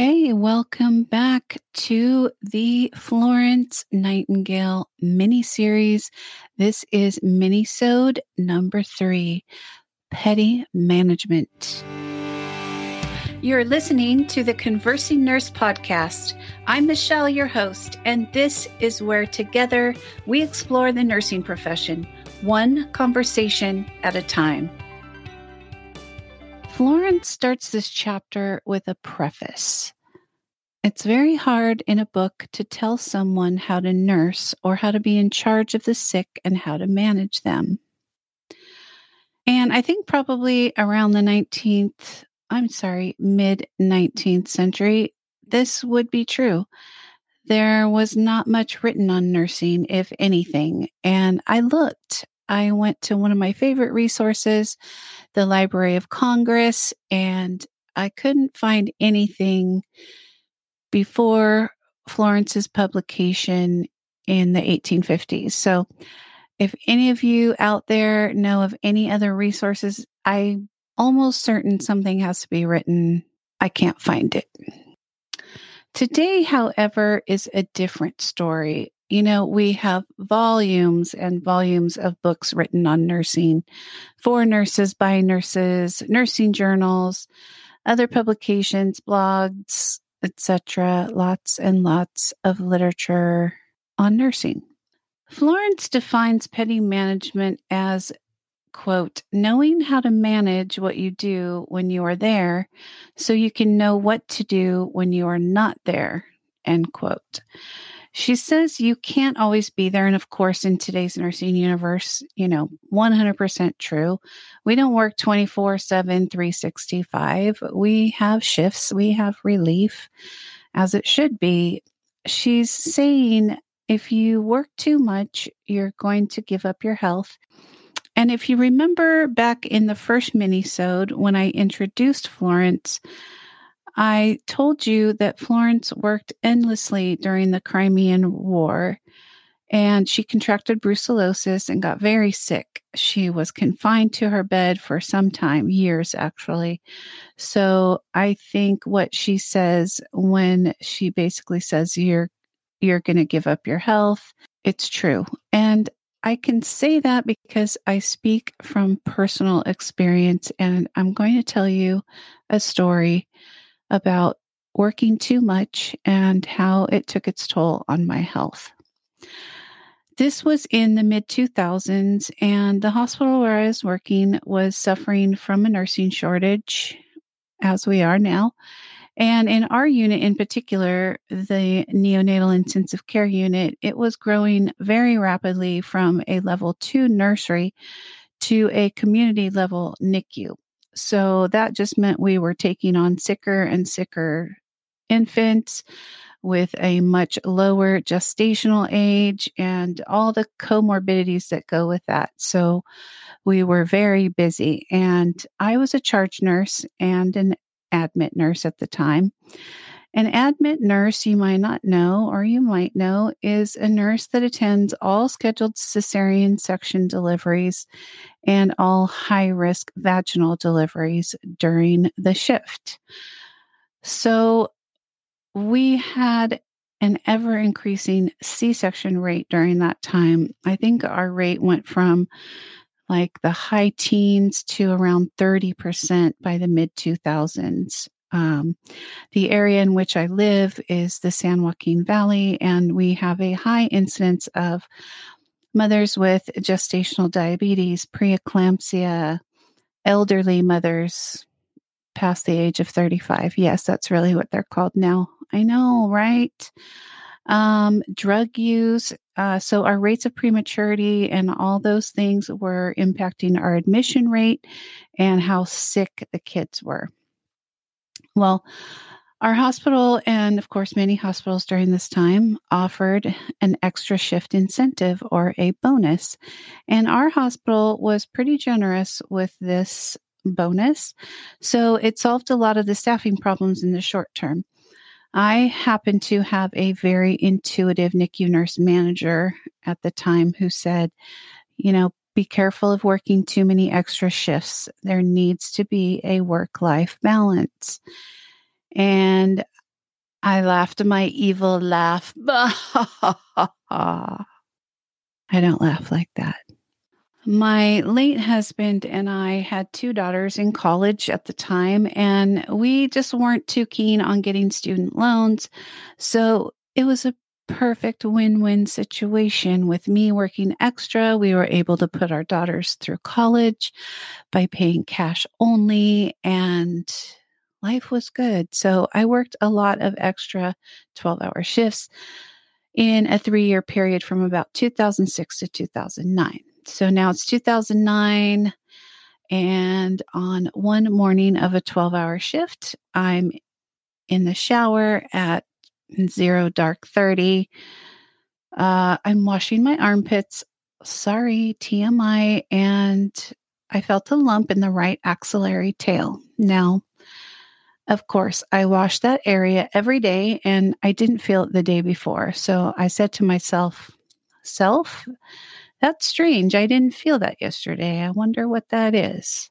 Okay, welcome back to the Florence Nightingale mini series. This is minisode number three, petty management. You're listening to the Conversing Nurse podcast. I'm Michelle, your host, and this is where together we explore the nursing profession, one conversation at a time. Florence starts this chapter with a preface. It's very hard in a book to tell someone how to nurse or how to be in charge of the sick and how to manage them. And I think probably around the 19th, I'm sorry, mid 19th century, this would be true. There was not much written on nursing, if anything. And I looked I went to one of my favorite resources, the Library of Congress, and I couldn't find anything before Florence's publication in the 1850s. So, if any of you out there know of any other resources, I'm almost certain something has to be written. I can't find it. Today, however, is a different story you know, we have volumes and volumes of books written on nursing for nurses, by nurses, nursing journals, other publications, blogs, etc. Lots and lots of literature on nursing. Florence defines petty management as quote, knowing how to manage what you do when you are there so you can know what to do when you are not there, end quote. She says you can't always be there. And of course, in today's nursing universe, you know, 100% true. We don't work 24 7, 365. We have shifts, we have relief as it should be. She's saying if you work too much, you're going to give up your health. And if you remember back in the first mini-sode when I introduced Florence, I told you that Florence worked endlessly during the Crimean War and she contracted brucellosis and got very sick. She was confined to her bed for some time, years actually. So I think what she says when she basically says you're you're going to give up your health, it's true. And I can say that because I speak from personal experience and I'm going to tell you a story about working too much and how it took its toll on my health. This was in the mid 2000s, and the hospital where I was working was suffering from a nursing shortage, as we are now. And in our unit in particular, the neonatal intensive care unit, it was growing very rapidly from a level two nursery to a community level NICU. So that just meant we were taking on sicker and sicker infants with a much lower gestational age and all the comorbidities that go with that. So we were very busy. And I was a charge nurse and an admit nurse at the time. An admit nurse, you might not know, or you might know, is a nurse that attends all scheduled cesarean section deliveries and all high risk vaginal deliveries during the shift. So we had an ever increasing C section rate during that time. I think our rate went from like the high teens to around 30% by the mid 2000s. Um, the area in which I live is the San Joaquin Valley, and we have a high incidence of mothers with gestational diabetes, preeclampsia, elderly mothers past the age of 35. Yes, that's really what they're called now. I know, right? Um, drug use. Uh, so, our rates of prematurity and all those things were impacting our admission rate and how sick the kids were. Well, our hospital, and of course, many hospitals during this time, offered an extra shift incentive or a bonus. And our hospital was pretty generous with this bonus. So it solved a lot of the staffing problems in the short term. I happened to have a very intuitive NICU nurse manager at the time who said, you know, be careful of working too many extra shifts. There needs to be a work life balance. And I laughed my evil laugh. I don't laugh like that. My late husband and I had two daughters in college at the time, and we just weren't too keen on getting student loans. So it was a perfect win win situation. With me working extra, we were able to put our daughters through college by paying cash only, and life was good. So I worked a lot of extra 12 hour shifts in a three year period from about 2006 to 2009. So now it's 2009. And on one morning of a 12 hour shift, I'm in the shower at zero dark 30. Uh, I'm washing my armpits. Sorry, TMI. And I felt a lump in the right axillary tail. Now, of course, I wash that area every day and I didn't feel it the day before. So I said to myself, Self, that's strange. I didn't feel that yesterday. I wonder what that is.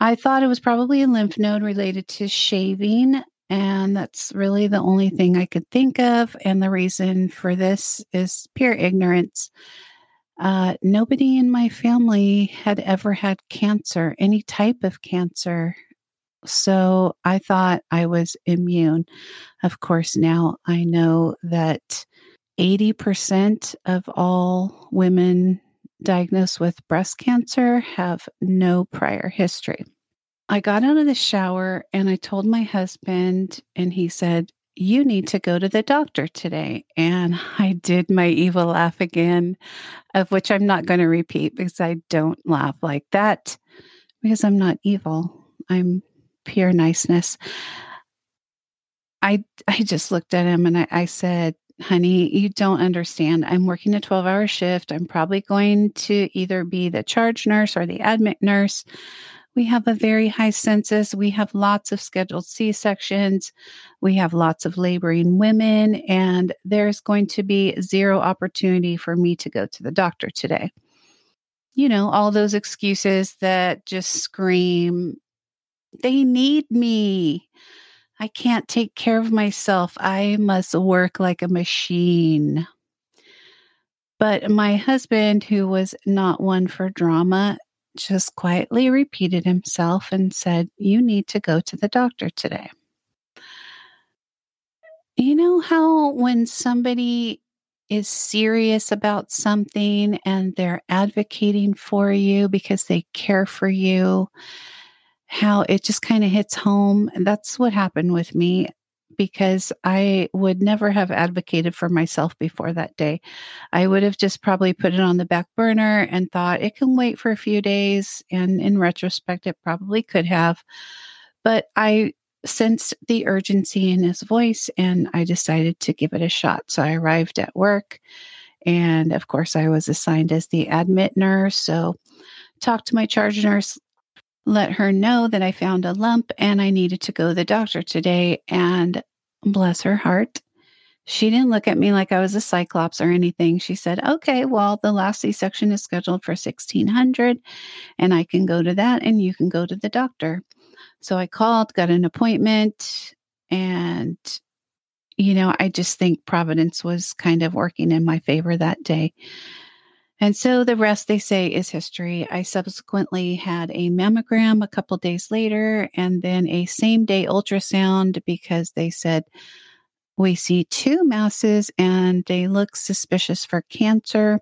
I thought it was probably a lymph node related to shaving, and that's really the only thing I could think of. And the reason for this is pure ignorance. Uh, nobody in my family had ever had cancer, any type of cancer. So I thought I was immune. Of course, now I know that 80% of all women diagnosed with breast cancer have no prior history. I got out of the shower and I told my husband, and he said, You need to go to the doctor today. And I did my evil laugh again, of which I'm not going to repeat because I don't laugh like that because I'm not evil. I'm pure niceness. I I just looked at him and I, I said, honey, you don't understand. I'm working a 12 hour shift. I'm probably going to either be the charge nurse or the admit nurse. We have a very high census. We have lots of scheduled C sections. We have lots of laboring women, and there's going to be zero opportunity for me to go to the doctor today. You know, all those excuses that just scream, they need me. I can't take care of myself. I must work like a machine. But my husband, who was not one for drama, just quietly repeated himself and said, You need to go to the doctor today. You know how when somebody is serious about something and they're advocating for you because they care for you how it just kind of hits home. That's what happened with me because I would never have advocated for myself before that day. I would have just probably put it on the back burner and thought it can wait for a few days. And in retrospect, it probably could have. But I sensed the urgency in his voice and I decided to give it a shot. So I arrived at work. And of course, I was assigned as the admit nurse. So talked to my charge nurse let her know that I found a lump and I needed to go to the doctor today. And bless her heart, she didn't look at me like I was a cyclops or anything. She said, Okay, well, the last C section is scheduled for 1600 and I can go to that and you can go to the doctor. So I called, got an appointment, and, you know, I just think Providence was kind of working in my favor that day. And so the rest, they say, is history. I subsequently had a mammogram a couple days later and then a same day ultrasound because they said, we see two masses and they look suspicious for cancer.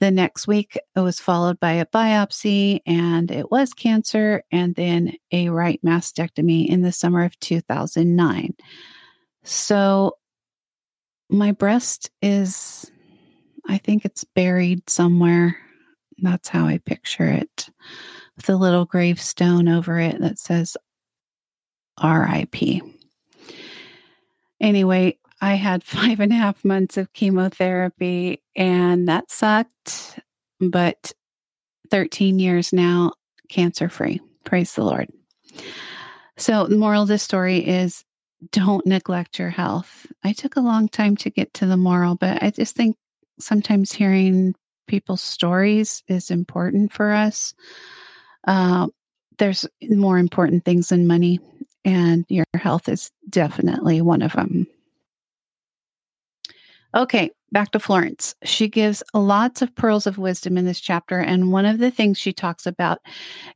The next week, it was followed by a biopsy and it was cancer, and then a right mastectomy in the summer of 2009. So my breast is I think it's buried somewhere. That's how I picture it. With a little gravestone over it that says RIP. Anyway, I had five and a half months of chemotherapy and that sucked, but 13 years now, cancer free. Praise the Lord. So, the moral of this story is don't neglect your health. I took a long time to get to the moral, but I just think sometimes hearing people's stories is important for us. Uh, there's more important things than money. and your health is definitely one of them. Okay, back to Florence. She gives lots of pearls of wisdom in this chapter. And one of the things she talks about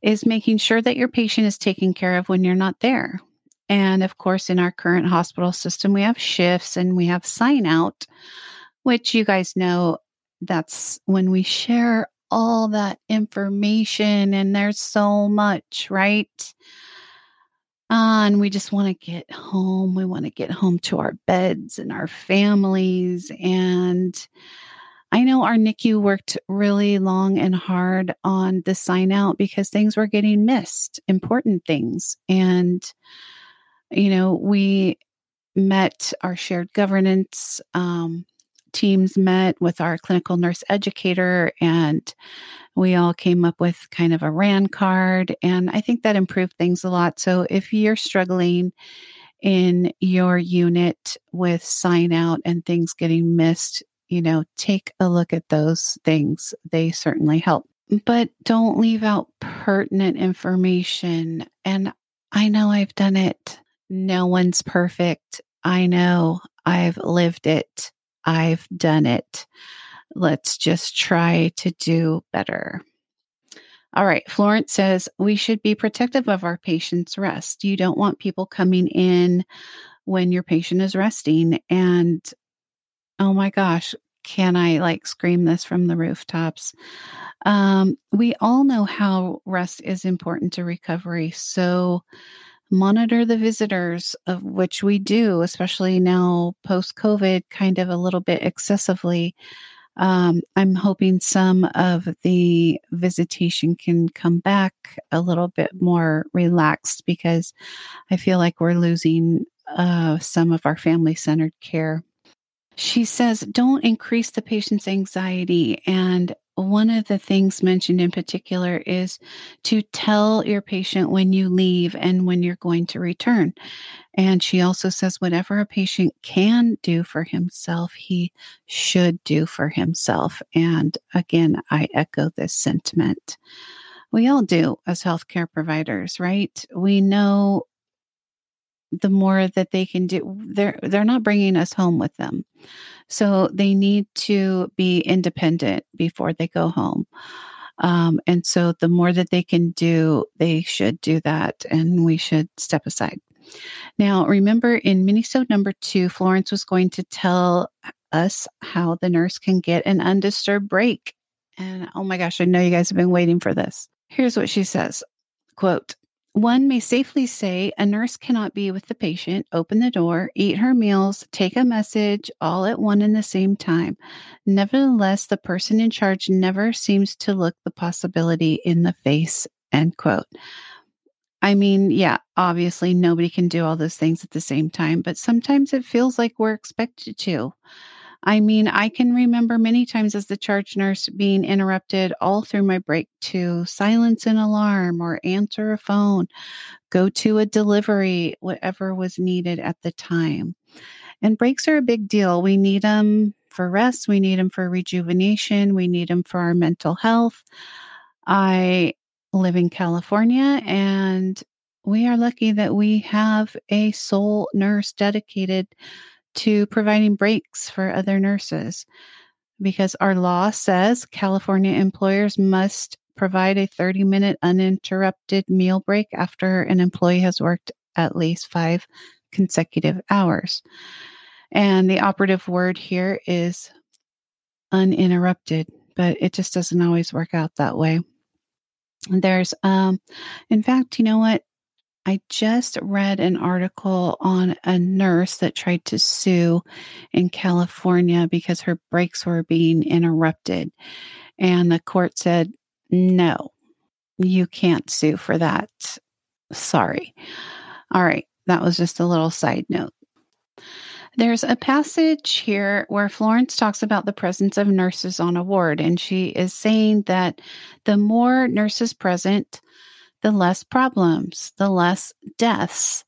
is making sure that your patient is taken care of when you're not there. And of course, in our current hospital system, we have shifts and we have sign out, which you guys know that's when we share all that information and there's so much, right? Uh, and we just want to get home. We want to get home to our beds and our families. And I know our NICU worked really long and hard on the sign out because things were getting missed, important things. And, you know, we met our shared governance um, teams met with our clinical nurse educator and we all came up with kind of a RAN card. And I think that improved things a lot. So if you're struggling in your unit with sign out and things getting missed, you know, take a look at those things. They certainly help. But don't leave out pertinent information. And I know I've done it. No one's perfect. I know I've lived it. I've done it. Let's just try to do better. All right. Florence says we should be protective of our patient's rest. You don't want people coming in when your patient is resting. And oh my gosh, can I like scream this from the rooftops? Um, we all know how rest is important to recovery. So monitor the visitors, of which we do, especially now post COVID, kind of a little bit excessively. Um, I'm hoping some of the visitation can come back a little bit more relaxed because I feel like we're losing uh, some of our family centered care. She says, don't increase the patient's anxiety and one of the things mentioned in particular is to tell your patient when you leave and when you're going to return. And she also says, whatever a patient can do for himself, he should do for himself. And again, I echo this sentiment. We all do as healthcare providers, right? We know the more that they can do they're they're not bringing us home with them so they need to be independent before they go home. Um, and so the more that they can do they should do that and we should step aside. Now remember in minisode number two florence was going to tell us how the nurse can get an undisturbed break. And oh my gosh i know you guys have been waiting for this. Here's what she says quote one may safely say a nurse cannot be with the patient, open the door, eat her meals, take a message all at one and the same time. Nevertheless, the person in charge never seems to look the possibility in the face. End quote. I mean, yeah, obviously nobody can do all those things at the same time, but sometimes it feels like we're expected to. I mean, I can remember many times as the charge nurse being interrupted all through my break to silence an alarm or answer a phone, go to a delivery, whatever was needed at the time. And breaks are a big deal. We need them for rest, we need them for rejuvenation, we need them for our mental health. I live in California and we are lucky that we have a sole nurse dedicated to providing breaks for other nurses because our law says California employers must provide a 30 minute uninterrupted meal break after an employee has worked at least five consecutive hours. And the operative word here is uninterrupted, but it just doesn't always work out that way. There's, um, in fact, you know what? I just read an article on a nurse that tried to sue in California because her breaks were being interrupted. And the court said, no, you can't sue for that. Sorry. All right. That was just a little side note. There's a passage here where Florence talks about the presence of nurses on a ward, and she is saying that the more nurses present, the less problems, the less deaths,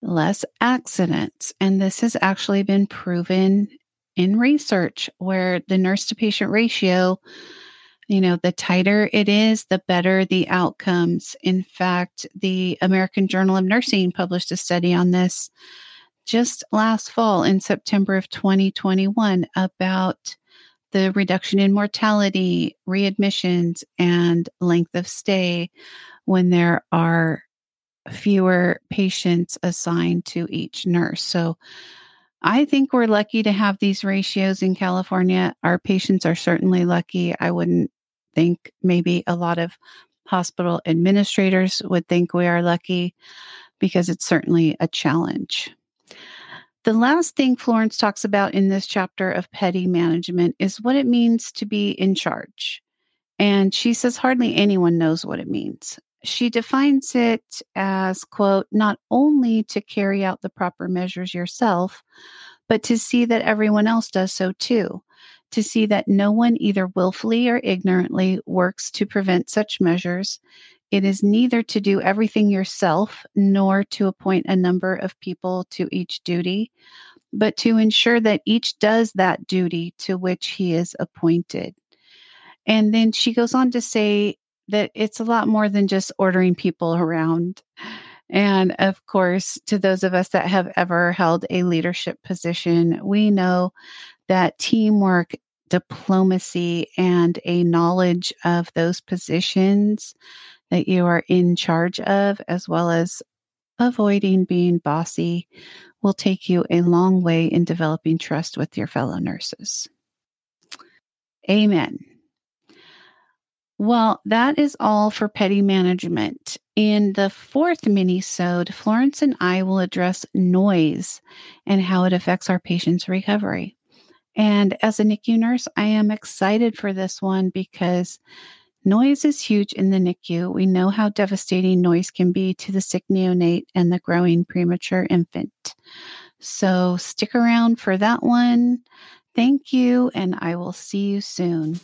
less accidents. And this has actually been proven in research where the nurse to patient ratio You know, the tighter it is, the better the outcomes. In fact, the American Journal of Nursing published a study on this just last fall in September of 2021 about the reduction in mortality, readmissions, and length of stay when there are fewer patients assigned to each nurse. So I think we're lucky to have these ratios in California. Our patients are certainly lucky. I wouldn't think maybe a lot of hospital administrators would think we are lucky because it's certainly a challenge. The last thing Florence talks about in this chapter of petty management is what it means to be in charge. And she says hardly anyone knows what it means she defines it as, quote, not only to carry out the proper measures yourself, but to see that everyone else does so too, to see that no one either willfully or ignorantly works to prevent such measures. It is neither to do everything yourself nor to appoint a number of people to each duty, but to ensure that each does that duty to which he is appointed. And then she goes on to say that it's a lot more than just ordering people around. And of course, to those of us that have ever held a leadership position, we know that teamwork, diplomacy, and a knowledge of those positions that you are in charge of, as well as avoiding being bossy, will take you a long way in developing trust with your fellow nurses. Amen. Well, that is all for petty management. In the fourth mini-sode, Florence and I will address noise and how it affects our patients' recovery. And as a NICU nurse, I am excited for this one because noise is huge in the NICU. We know how devastating noise can be to the sick neonate and the growing premature infant. So stick around for that one. Thank you, and I will see you soon.